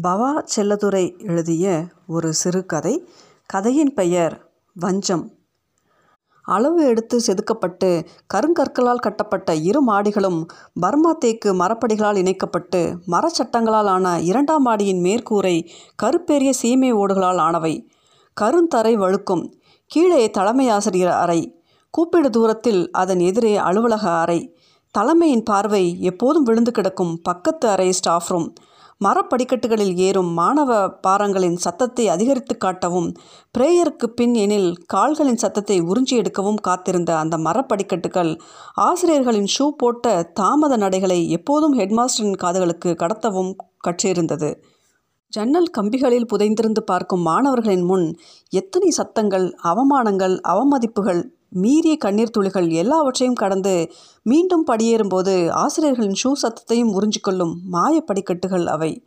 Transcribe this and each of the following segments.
பவா செல்லதுரை எழுதிய ஒரு சிறுகதை கதையின் பெயர் வஞ்சம். அளவு எடுத்து செதுக்கப்பட்டு கருங்கற்களால் கட்டப்பட்ட இரு மாடிகளும் பர்மா தேக்கு மரப்படிகளால் இணைக்கப்பட்டு மரச்சட்டங்களால் ஆன இரண்டாம் மாடியின் மேற்கூரை கருப்பெரிய சீமை ஓடுகளால் ஆனவை. கருந்தரை வழுக்கும் கீழே தலைமை ஆசிரியர் அறை. கூப்பிடு தூரத்தில் அதன் எதிரே அலுவலக அறை. தலைமையின் பார்வை எப்போதும் விழுந்து கிடக்கும் பக்கத்து அறை ஸ்டாஃப் ரூம். மரப்படிக்கட்டுகளில் ஏறும் மாணவ பாரங்களின் சத்தத்தை அதிகரித்து காட்டவும் பிரேயருக்கு பின் எனில் கால்களின் சத்தத்தை உறிஞ்சி எடுக்கவும் காத்திருந்த அந்த மரப்படிக்கட்டுகள் ஆசிரியர்களின் ஷூ போட்ட தாமத நடைகளை எப்போதும் ஹெட்மாஸ்டரின் காதுகளுக்கு கடத்தவும் கற்றிருந்தது. ஜன்னல் கம்பிகளில் புதைந்திருந்து பார்க்கும் மாணவர்களின் முன் எத்தனை சத்தங்கள் அவமானங்கள் அவமதிப்புகள் மீறிய கண்ணீர் துளிகள் எல்லாவற்றையும் கடந்து மீண்டும் படியேறும்போது ஆசிரியர்களின் ஷூ சத்தத்தையும் உறிஞ்சிக்கொள்ளும் மாய படிக்கட்டுகள் அவை.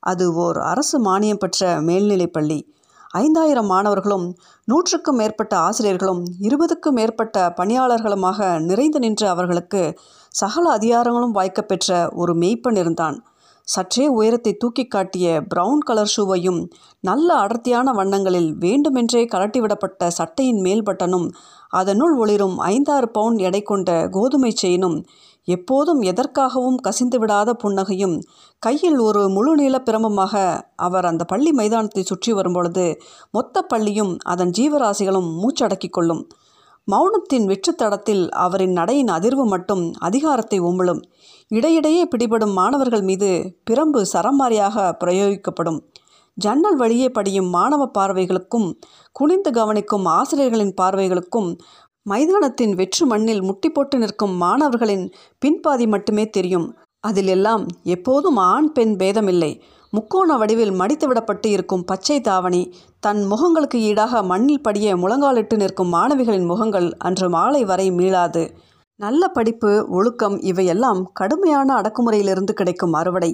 அது ஓர் அரசு மானியம் பெற்ற மேல்நிலைப் பள்ளி. ஐந்தாயிரம் மாணவர்களும் நூற்றுக்கும் மேற்பட்ட ஆசிரியர்களும் இருபதுக்கும் மேற்பட்ட பணியாளர்களுமாக நிறைந்து நின்ற அவர்களுக்கு சகல அதிகாரங்களும் வாய்க்கப்பெற்ற ஒரு மெய்ப்பன் இருந்தான். சற்றே உயரத்தை தூக்கி காட்டிய பிரவுன் கலர் ஷூவையும் நல்ல அடர்த்தியான வண்ணங்களில் வேண்டுமென்றே கலட்டிவிடப்பட்ட சட்டையின் மேல் பட்டனும் அதனுள் ஒளிரும் ஐந்தாறு பவுண்ட் எடை கொண்ட கோதுமை செயினும் எப்போதும் எதற்காகவும் கசிந்து விடாத புன்னகையும் கையில் ஒரு முழு நீள பிரமமாக அவர் அந்த பள்ளி மைதானத்தை சுற்றி வரும்பொழுது மொத்த பள்ளியும் அதன் ஜீவராசிகளும் மூச்சடக்கிக் கொள்ளும். மௌனத்தின் வெற்றுத்தடத்தில் அவரின் நடையின் அதிர்வு மட்டும் அதிகாரத்தை உமிழும் இடையிடையே பிடிபடும் மாணவர்கள் மீது பிரம்பு சரமாரியாக பிரயோகிக்கப்படும். ஜன்னல் வழியே படியும் மாணவ பார்வைகளுக்கும் குனிந்து கவனிக்கும் ஆசிரியர்களின் பார்வைகளுக்கும் மைதானத்தின் வெற்று மண்ணில் முட்டி போட்டு நிற்கும் மாணவர்களின் பின்பாதி மட்டுமே தெரியும். அதிலெல்லாம் எப்போதும் ஆண் பெண் பேதமில்லை. முக்கோண வடிவில் மடித்து விடப்பட்டு இருக்கும் பச்சை தாவணி தன் முகங்களுக்கு ஈடாக மண்ணில் படிய முழங்காலிட்டு நிற்கும் மாணவிகளின் முகங்கள் அன்று மாலை வரை மீளாது. நல்ல படிப்பு ஒழுக்கம் இவையெல்லாம் கடுமையான அடக்குமுறையிலிருந்து கிடைக்கும் அறுவடை.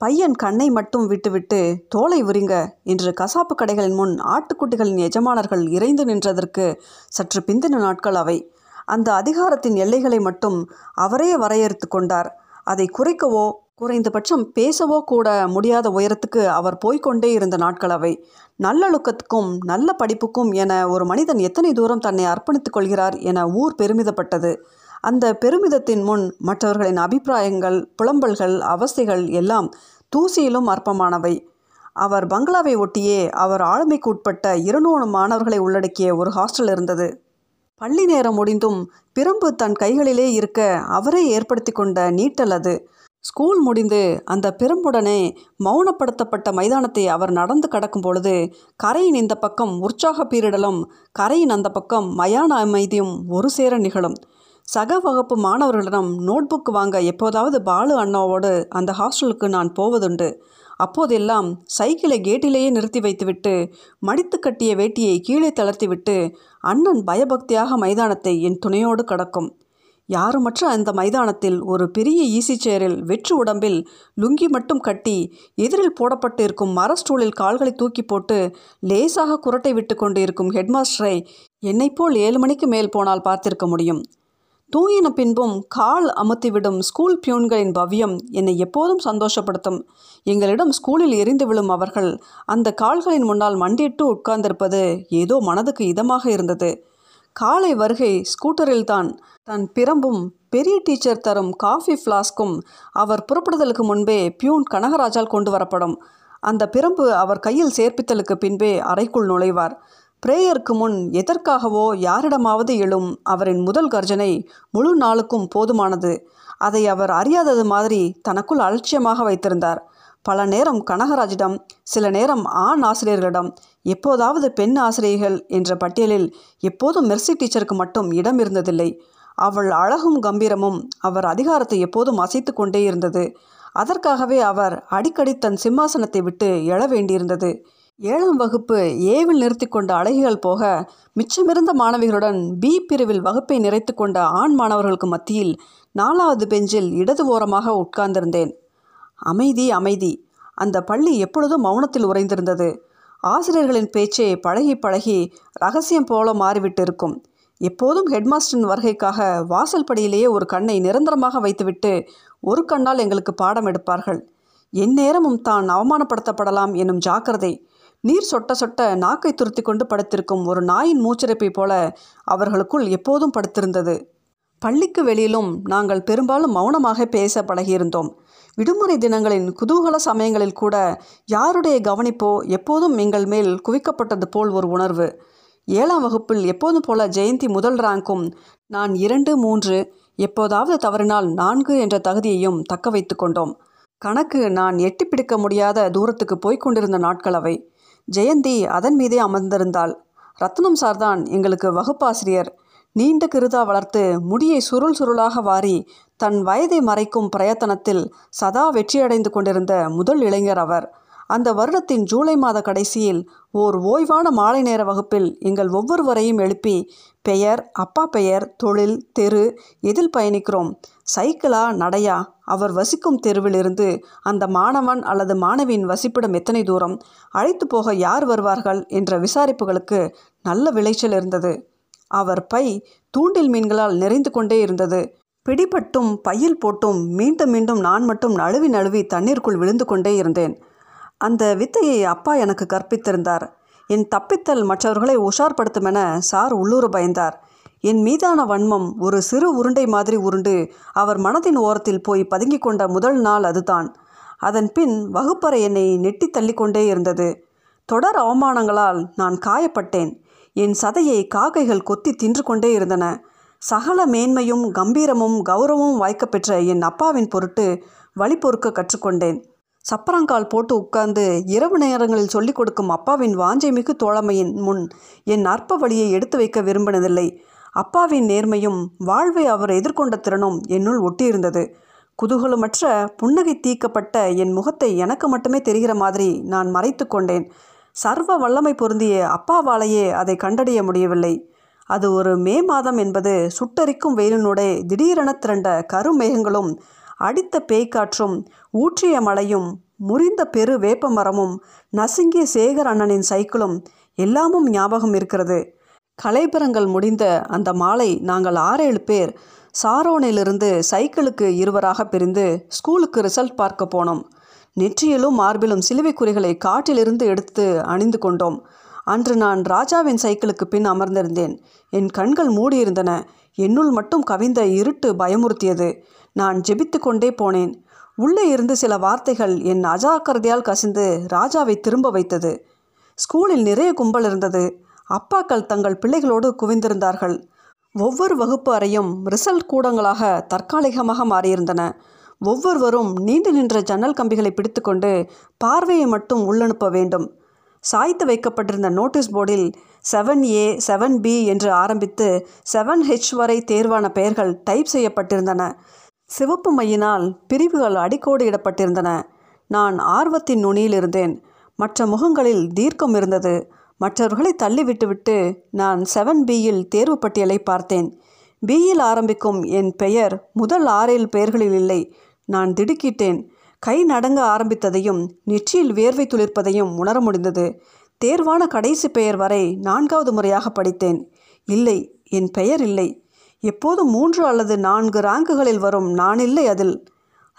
பையன் கண்ணை மட்டும் விட்டுவிட்டு தோலை உரிங்க என்று கசாப்பு கடைகளின் முன் ஆட்டுக்குட்டிகளின் எஜமானர்கள் இறைந்து நின்றதற்கு சற்று பிந்தின நாட்கள் அவை. அந்த அதிகாரத்தின் எல்லைகளை மட்டும் அவரே வரையறுத்து கொண்டார். அதை குறைக்கவோ குறைந்தபட்சம் பேசவோ கூட முடியாத உயரத்துக்கு அவர் போய்கொண்டே இருந்த நாட்கள் அவை. நல்லொழுக்கத்துக்கும் நல்ல படிப்புக்கும் என ஒரு மனிதன் எத்தனை தூரம் தன்னை அர்ப்பணித்துக் கொள்கிறார் என ஊர் பெருமிதப்பட்டது. அந்த பெருமிதத்தின் முன் மற்றவர்களின் அபிப்பிராயங்கள் புலம்பல்கள் அவஸ்தைகள் எல்லாம் தூசியிலும் அற்பமானவை. அவர் பங்களாவை ஒட்டியே அவர் ஆளுமைக்கு உட்பட்ட இருநூறு மாணவர்களை உள்ளடக்கிய ஒரு ஹாஸ்டல் இருந்தது. பள்ளி நேரம் முடிந்தும் பிரம்பு தன் கைகளிலே இருக்க அவரே ஏற்படுத்தி கொண்ட நீட்டல் அது. ஸ்கூல் முடிந்து அந்த பெரும்புடனே மௌனப்படுத்தப்பட்ட மைதானத்தை அவர் நடந்து கடக்கும் பொழுது கரையின் இந்த பக்கம் உற்சாக பீரிடலும் கரையின் அந்த பக்கம் மயான அமைதியும் ஒரு சேர நிகழும். சக வகுப்பு மாணவர்களிடம் நோட்புக் வாங்க எப்போதாவது பாலு அண்ணாவோடு அந்த ஹாஸ்டலுக்கு நான் போவதுண்டு. அப்போதெல்லாம் சைக்கிளை கேட்டிலேயே நிறுத்தி வைத்துவிட்டு மடித்து கட்டிய வேட்டியை கீழே தளர்த்திவிட்டு அண்ணன் பயபக்தியாக மைதானத்தை என் துணையோடு கடக்கும். யாருமற்ற அந்த மைதானத்தில் ஒரு பெரிய ஈசி சேரில் வெற்று உடம்பில் லுங்கி மட்டும் கட்டி எதிரில் போடப்பட்டு இருக்கும் மர ஸ்டூலில் கால்களை தூக்கி போட்டு லேசாக குரட்டை விட்டு கொண்டு இருக்கும் ஹெட்மாஸ்டரை என்னைப்போல் ஏழு மணிக்கு மேல் போனால் பார்த்திருக்க முடியும். தூங்கின பின்பும் கால் அமுத்திவிடும் ஸ்கூல் பியூன்களின் பவ்யம் என்னை எப்போதும் சந்தோஷப்படுத்தும். எங்களிடம் ஸ்கூலில் எரிந்து விழும் அவர்கள் அந்த கால்களின் முன்னால் மண்டிட்டு உட்கார்ந்திருப்பது ஏதோ மனதுக்கு இதமாக இருந்தது. காலை வருகை ஸ்கூட்டரில்தான். தன் பிரம்பும் பெரிய டீச்சர் தரும் காஃபி ஃப்ளாஸ்க்கும் அவர் புறப்படுதலுக்கு முன்பே பியூன் கனகராஜால் கொண்டு வரப்படும். அந்த பிரம்பு அவர் கையில் சேர்ப்பித்தலுக்கு பின்பே அறைக்குள் நுழைவார். பிரேயருக்கு முன் எதற்காகவோ யாரிடமாவது எழும் அவரின் முதல் கர்ஜனை முழு நாளுக்கும் போதுமானது. அதை அவர் அறியாதது மாதிரி தனக்குள் அலட்சியமாக வைத்திருந்தார். பல நேரம் கனகராஜிடம் சில நேரம் ஆண் ஆசிரியர்களிடம் எப்போதாவது பெண் ஆசிரியர்கள் என்ற பட்டியலில் எப்போதும் மெர்சி டீச்சருக்கு மட்டும் இடம் இருந்ததில்லை. அவள் அழகும் கம்பீரமும் அவர் அதிகாரத்தை எப்போதும் அசைத்து கொண்டே இருந்தது. அதற்காகவே அவர் அடிக்கடி தன் சிம்மாசனத்தை விட்டு எழ வேண்டியிருந்தது. ஏழாம் வகுப்பு ஏவில் நிறுத்தி கொண்ட அழகிகள் போக மிச்சமிருந்த மாணவிகளுடன் பி பிரிவில் வகுப்பை நிறைத்து கொண்ட ஆண் மாணவர்களுக்கு மத்தியில் நாலாவது பெஞ்சில் இடது ஓரமாக உட்கார்ந்திருந்தேன். அமைதி அமைதி. அந்த பள்ளி எப்பொழுதும் மௌனத்தில் உறைந்திருந்தது. ஆசிரியர்களின் பேச்சே பழகி பழகி ரகசியம் போல மாறிவிட்டு இருக்கும் எப்போதும் ஹெட்மாஸ்டரின் வருகைக்காக வாசல் படியிலேயே ஒரு கண்ணை நிரந்தரமாக வைத்துவிட்டு ஒரு கண்ணால் எங்களுக்கு பாடம் எடுப்பார்கள். எந்நேரமும் தான் அவமானப்படுத்தப்படலாம் என்னும் ஜாக்கிரதை. நீர் சொட்ட சொட்ட நாக்கை துருத்தி கொண்டு படுத்திருக்கும் ஒரு நாயின் மூச்சிறைப்பை போல அவர்களுக்குள் எப்போதும் படுத்திருந்தது. பள்ளிக்கு வெளியிலும் நாங்கள் பெரும்பாலும் மௌனமாக பேச பழகியிருந்தோம். விடுமுறை தினங்களின் குதூகல சமயங்களில் கூட யாருடைய கவனிப்போ எப்போதும் எங்கள் மேல் குவிக்கப்பட்டது போல் ஒரு உணர்வு. ஏழாம் வகுப்பில் எப்போதும் போல ஜெயந்தி முதல் ரேங்க்கும் நான் இரண்டு மூன்று எப்போதாவது தவறினால் நான்கு என்ற தகுதியையும் தக்க வைத்து கொண்டோம். கணக்கு நான் எட்டி பிடிக்க முடியாத தூரத்துக்கு போய்க்கொண்டிருந்த நாட்கள் அவை. ஜெயந்தி அதன் மீதே அமர்ந்திருந்தாள். ரத்னம் சார்தான் எங்களுக்கு வகுப்பாசிரியர். நீண்ட கிருதா வளர்த்து முடியை சுருள் சுருளாக வாரி தன் வயதை மறைக்கும் பிரயத்தனத்தில் சதா வெற்றியடைந்து கொண்டிருந்த முதல் இளைஞர் அவர். அந்த வருடத்தின் ஜூலை மாத கடைசியில் ஓர் ஓய்வான மாலை நேர வகுப்பில் எங்கள் ஒவ்வொருவரையும் எழுப்பி பெயர் அப்பா பெயர் தொழில் தெரு எதில் பயணிக்கிறோம்? சைக்கிளா நடையா அவர் வசிக்கும் தெருவிலிருந்து அந்த மாணவன் அல்லது மாணவியின் வசிப்பிடம் எத்தனை தூரம்? அழைத்து போக யார் வருவார்கள்? என்ற விசாரிப்புகளுக்கு நல்ல விளைச்சல் இருந்தது. அவர் பை தூண்டில் மீன்களால் நிறைந்து கொண்டே இருந்தது. பிடிபட்டும் பையில் போட்டும் மீண்டும் மீண்டும் நான் மட்டும் நழுவி நழுவி தண்ணீருக்குள் விழுந்து கொண்டே இருந்தேன். அந்த வித்தையை அப்பா எனக்கு கற்பித்திருந்தார். என் தப்பித்தல் மற்றவர்களை உஷார்படுத்துமென சார் உள்ளூர பயந்தார். என் மீதான வன்மம் ஒரு சிறு உருண்டை மாதிரி உருண்டு அவர் மனதின் ஓரத்தில் போய் பதுங்கிக் கொண்ட முதல் நாள் அதுதான். அதன் பின் வகுப்பறை என்னை நெட்டி தள்ளிக்கொண்டே இருந்தது. தொடர் அவமானங்களால் நான் காயப்பட்டேன். என் சதையை காக்கைகள் கொத்தி தின்று கொண்டே இருந்தன. சகல மேன்மையும் கம்பீரமும் கௌரவமும் வாய்க்கப்பெற்ற என் அப்பாவின் பொருட்டு வழி பொறுக்க கற்றுக்கொண்டேன். சப்பரங்கால் போட்டு உட்கார்ந்து இரவு நேரங்களில் சொல்லிக் கொடுக்கும் அப்பாவின் வாஞ்சை மிகு தோழமையின் முன் என் அற்ப வழியை எடுத்து வைக்க விரும்பினதில்லை. அப்பாவின் நேர்மையும் வாழ்வை அவர் எதிர்கொண்ட திறனும் என்னுள் ஒட்டியிருந்தது. குதூகலமற்ற புன்னகை தீக்கப்பட்ட என் முகத்தை எனக்கு மட்டுமே தெரிகிற மாதிரி நான் மறைத்து கொண்டேன். சர்வ வல்லமை பொருந்திய அப்பாவாலேயே அதை கண்டறிய முடியவில்லை. அது ஒரு மே மாதம் என்பது சுட்டரிக்கும் வெயிலினுடைய திடீரென திரண்ட கருமேகங்களும் அடித்த பேய்க்காற்றும் ஊற்றிய மழையும் முறிந்த பெரு வேப்ப மரமும் நசுங்கிய சேகர் அண்ணனின் சைக்கிளும் எல்லாமும் ஞாபகம் இருக்கிறது. கலைபரங்கள் முடிந்த அந்த மாலை நாங்கள் ஆறேழு பேர் சாரோனிலிருந்து சைக்கிளுக்கு இருவராக பிரிந்து ஸ்கூலுக்கு ரிசல்ட் பார்க்க போனோம். நெற்றியிலும் மார்பிலும் சிலுவை குறிகளை காட்டிலிருந்து எடுத்து அணிந்து கொண்டோம். அன்று நான் ராஜாவின் சைக்கிளுக்கு பின் அமர்ந்திருந்தேன். என் கண்கள் மூடியிருந்தன. என்னுள் மட்டும் கவிந்த இருட்டு பயமுறுத்தியது. நான் ஜெபித்து கொண்டே போனேன். உள்ளே இருந்து சில வார்த்தைகள் என் அஜாக்கிரதையால் கசிந்து ராஜாவை திரும்ப வைத்தது. ஸ்கூலில் நிறைய கும்பல் இருந்தது. அப்பாக்கள் தங்கள் பிள்ளைகளோடு குவிந்திருந்தார்கள். ஒவ்வொரு வகுப்பு அறையும் ரிசல்ட் கூடங்களாக தற்காலிகமாக மாறியிருந்தன. ஒவ்வொருவரும் நீண்டு நின்ற ஜன்னல் கம்பிகளை பிடித்துக்கொண்டு பார்வையை மட்டும் உள்ளனுப்ப வேண்டும். சாய்த்து வைக்கப்பட்டிருந்த நோட்டீஸ் போர்டில் செவன் ஏ செவன் பி என்று ஆரம்பித்து செவன் ஹெச் வரை தேர்வான பெயர்கள் டைப் செய்யப்பட்டிருந்தன. சிவப்பு மையினால் பிரிவுகள் அடிக்கோடு இடப்பட்டிருந்தன. நான் ஆர்வத்தின் நுனியில் இருந்தேன். மற்ற முகங்களில் தீர்க்கம் இருந்தது. மற்றவர்களை தள்ளிவிட்டுவிட்டு நான் செவன் பியில் தேர்வு பட்டியலை பார்த்தேன். பியில் ஆரம்பிக்கும் என் பெயர் முதல் ஆறேழு பெயர்களில் இல்லை. நான் திடுக்கிட்டேன். கை நடங்க ஆரம்பித்ததையும் நெற்றியில் வேர்வை துளிர்ப்பதையும் உணர முடிந்தது. தேர்வான கடைசி பெயர் வரை நான்காவது முறையாக படித்தேன். இல்லை என் பெயர் இல்லை. எப்போதும் மூன்று அல்லது நான்கு ரேங்குகளில் வரும் நான் இல்லை அதில்.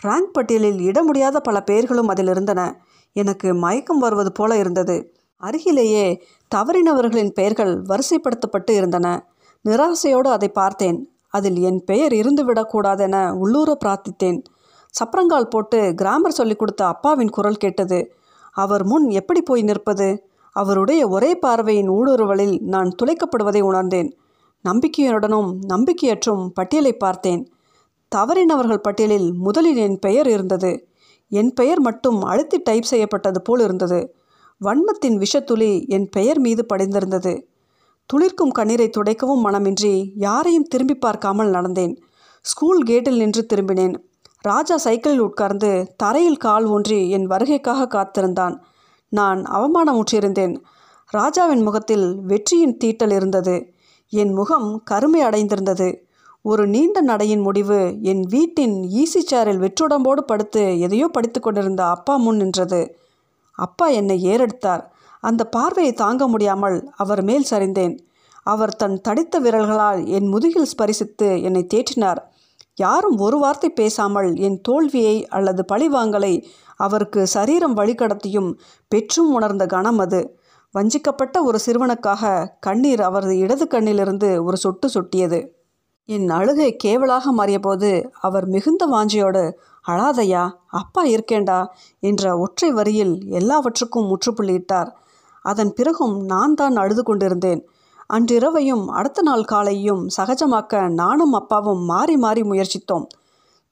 ரேங்க் பட்டியலில் இட முடியாத பல பெயர்களும் அதில் இருந்தன. எனக்கு மயக்கம் வருவது போல இருந்தது. அருகிலேயே தவறினவர்களின் பெயர்கள் வரிசைப்படுத்தப்பட்டு இருந்தன. நிராசையோடு அதை பார்த்தேன். அதில் என் பெயர் இருந்துவிடக்கூடாதென உள்ளூர பிரார்த்தித்தேன். சப்ரங்கால் போட்டு கிராமர் சொல்லிக் கொடுத்த அப்பாவின் குரல் கேட்டது. அவர் முன் எப்படி போய் நிற்பது? அவருடைய ஒரே பார்வையின் ஊடுருவலில் நான் துளைக்கப்படுவதை உணர்ந்தேன். நம்பிக்கையுடனும் நம்பிக்கையற்றும் பட்டியலை பார்த்தேன். தவறினவர்கள் பட்டியலில் முதலில் என் பெயர் இருந்தது. என் பெயர் மட்டும் அழுத்தி டைப் செய்யப்பட்டது போல் இருந்தது. வன்மத்தின் விஷத்துளி என் பெயர் மீது படிந்திருந்தது. துளிர்க்கும் கண்ணீரை துடைக்கவும் மனமின்றி யாரையும் திரும்பி பார்க்காமல் நடந்தேன். ஸ்கூல் கேட்டில் நின்று திரும்பினேன். ராஜா சைக்கிளில் உட்கார்ந்து தரையில் கால் ஊன்றி என் வருகைக்காக காத்திருந்தான். நான் அவமானமுற்றிருந்தேன் ராஜாவின் முகத்தில் வெற்றியின் தீட்டல் இருந்தது. என் முகம் கருமை அடைந்திருந்தது. ஒரு நீண்ட நடையின் முடிவு என் வீட்டின் ஈசி சேரில் வெற்றுடம்போடு படுத்து எதையோ படித்து கொண்டிருந்த அப்பா முன் நின்றது. அப்பா என்னை ஏறெடுத்தார். அந்த பார்வையை தாங்க முடியாமல் அவர் மேல் சரிந்தேன். அவர் தன் தடித்த விரல்களால் என் முதுகில் ஸ்பரிசித்து என்னை தேற்றினார். யாரும் ஒரு வார்த்தை பேசாமல் என் தோல்வியை அல்லது பழிவாங்கலை அவருக்கு சரீரம் வழிகடத்தியும் பெற்றும் உணர்ந்த கணம் அது. வஞ்சிக்கப்பட்ட ஒரு சிறுவனுக்காக கண்ணீர் அவரது இடது கண்ணிலிருந்து ஒரு சொட்டு சொட்டியது. என் அழுகை கேவலாக மாறியபோது அவர் மிகுந்த வாஞ்சியோடு அழாதையா அப்பா இருக்கேண்டா என்ற ஒற்றை வரியில் எல்லாவற்றுக்கும் முற்றுப்புள்ளியிட்டார். அதன் பிறகும் நான் தான் அழுது கொண்டிருந்தேன். அன்றிரவையும் அடுத்த நாள் காலையும் சகஜமாக்க நானும் அப்பாவும் மாறி மாறி முயற்சித்தோம்.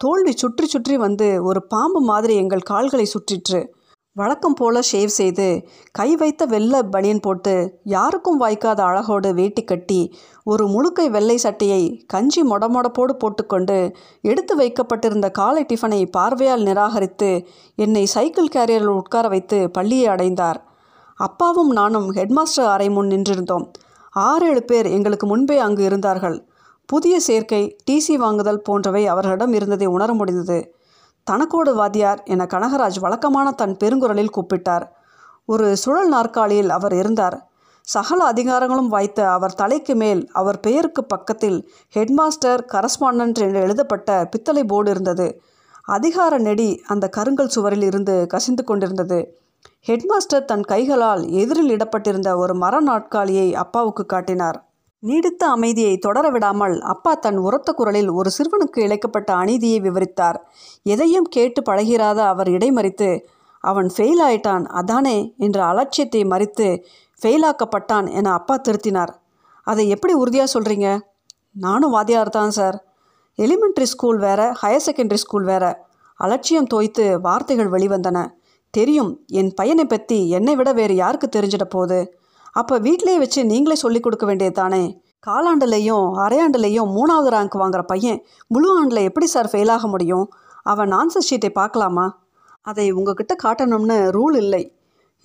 தோல்வி சுற்றி சுற்றி வந்து ஒரு பாம்பு மாதிரி எங்கள் கால்களை சுற்றிற்று. வழக்கம் போல ஷேவ் செய்து கை வைத்த வெள்ளை பனியன் போட்டு யாருக்கும் வாய்க்காத அழகோடு வேட்டி கட்டி ஒரு முழுக்கை வெள்ளை சட்டையை கஞ்சி மொடமொடப்போடு போட்டுக்கொண்டு எடுத்து வைக்கப்பட்டிருந்த காலை டிஃபனை பார்வையால் நிராகரித்து என்னை சைக்கிள் கேரியரில் உட்கார வைத்து பள்ளியை அடைந்தார். அப்பாவும் நானும் ஹெட்மாஸ்டர் அறை முன் நின்றிருந்தோம். ஆறு ஏழு பேர் எங்களுக்கு முன்பே அங்கு இருந்தார்கள். புதிய சேர்க்கை டிசி வாங்குதல் போன்றவை அவர்களிடம் இருந்ததை உணர முடிந்தது. தனக்கோடு வாத்தியார் என கனகராஜ் வழக்கமான தன் பெருங்குரலில் கூப்பிட்டார். ஒரு சுழல் நாற்காலியில் அவர் இருந்தார். சகல அதிகாரங்களும் வாய்த்த அவர் தலைக்கு மேல் அவர் பெயருக்கு பக்கத்தில் ஹெட்மாஸ்டர் கரஸ்பாண்டன்ட் என்று எழுதப்பட்ட பித்தளை போர்டு இருந்தது. அதிகார நெடி அந்த கருங்கல் சுவரில் இருந்து கசிந்து கொண்டிருந்தது. ஹெட்மாஸ்டர் தன் கைகளால் எதிரில் இடப்பட்டிருந்த ஒரு மர நாட்காலியை அப்பாவுக்கு காட்டினார். நீடித்த அமைதியை தொடர விடாமல் அப்பா தன் உரத்த குரலில் ஒரு சிறுவனுக்கு இழைக்கப்பட்ட அநீதியை விவரித்தார். எதையும் கேட்டு பழகிறாத அவர் இடைமறித்து அவன் ஃபெயில் ஆயிட்டான் அதானே என்ற அலட்சியத்தை மறித்து ஃபெயிலாக்கப்பட்டான் என அப்பா திருத்தினார். அதை எப்படி உறுதியாக சொல்கிறீங்க நானும் வாத்தியார் தான் சார் எலிமெண்ட்ரி ஸ்கூல் வேற ஹையர் செகண்டரி ஸ்கூல் வேற. அலட்சியம் தோய்த்து வார்த்தைகள் வெளிவந்தன. தெரியும். என் பையனை பற்றி என்னை விட வேறு யாருக்கு தெரிஞ்சிட போகுது? அப்போ வீட்டிலே வச்சு நீங்களே சொல்லிக் கொடுக்க வேண்டியது தானே? காலாண்டுலேயும் அரையாண்டுலேயும் மூணாவது ரேங்க் வாங்குற பையன் முழு ஆண்டில் எப்படி சார் ஃபெயில் ஆக முடியும்? அவன் ஆன்சர் ஷீட்டை பார்க்கலாமா? அதை உங்ககிட்ட காட்டணும்னு ரூல் இல்லை.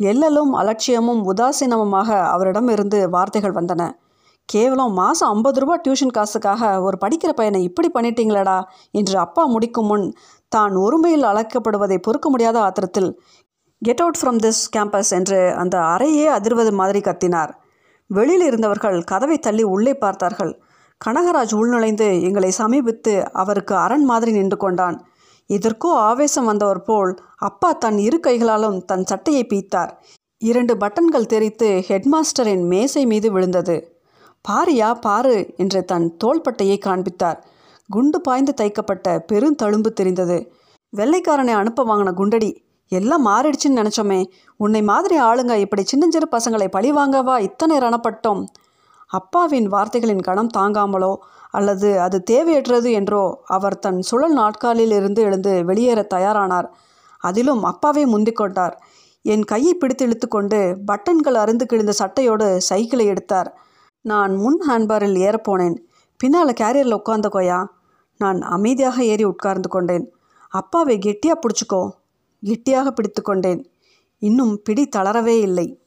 எல்லலும் அலட்சியமும் உதாசீனமுமாக அவரிடம் இருந்து வார்த்தைகள் வந்தன. கேவலம் மாதம் ஐம்பது ரூபா டியூஷன் காசுக்காக ஒரு படிக்கிற பையனை இப்படி பண்ணிட்டீங்களடா? என்று அப்பா முடிக்கும் முன் தான் ஒருமையில் அழைக்கப்படுவதை பொறுக்க முடியாத ஆத்திரத்தில் get out from this campus என்று அந்த அறையே அதிர்வது மாதிரி கத்தினார். வெளியில் இருந்தவர்கள் கதவை தள்ளி உள்ளே பார்த்தார்கள். கனகராஜ் உள்நுழைந்து எங்களை சமீபித்து அவருக்கு அரண் மாதிரி நின்று கொண்டான். இதற்கோ ஆவேசம் வந்தவர் போல் அப்பா தன் இரு கைகளாலும் தன் சட்டையை பீத்தார் இரண்டு பட்டன்கள் தெரித்து ஹெட்மாஸ்டரின் மேசை மீது விழுந்தது. பாரியா பாரு என்று தன் தோள்பட்டையை காண்பித்தார். குண்டு பாய்ந்து தைக்கப்பட்ட பெருந்தழும்பு தெரிந்தது. வெள்ளைக்காரனை அனுப்ப வாங்கின குண்டடி எல்லாம் மாறிடுச்சுன்னு நினச்சோமே. உன்னை மாதிரி ஆளுங்க இப்படி சின்னஞ்சிறு பசங்களை பழிவாங்கவா இத்தனை ரணப்பட்டோம். அப்பாவின் வார்த்தைகளின் கணம் தாங்காமலோ அல்லது அது தேவையற்றது என்றோ அவர் தன் சுழல் நாட்காலில் இருந்து எழுந்து வெளியேற தயாரானார். அதிலும் அப்பாவே முந்திக்கொண்டார் என் கையை பிடித்து இழுத்துக்கொண்டு பட்டன்கள் அருந்து கிழிந்த சட்டையோடு சைக்கிளை எடுத்தார். நான் முன் ஹேண்ட்பாரில் ஏறப்போனேன் பின்னால் கேரியரில் உட்கார்ந்த கோயா நான் அமைதியாக ஏறி உட்கார்ந்து கொண்டேன். அப்பாவை கெட்டியாக பிடிச்சிக்கோ. கெட்டியாக பிடித்து கொண்டேன் இன்னும் பிடி தளரவே இல்லை.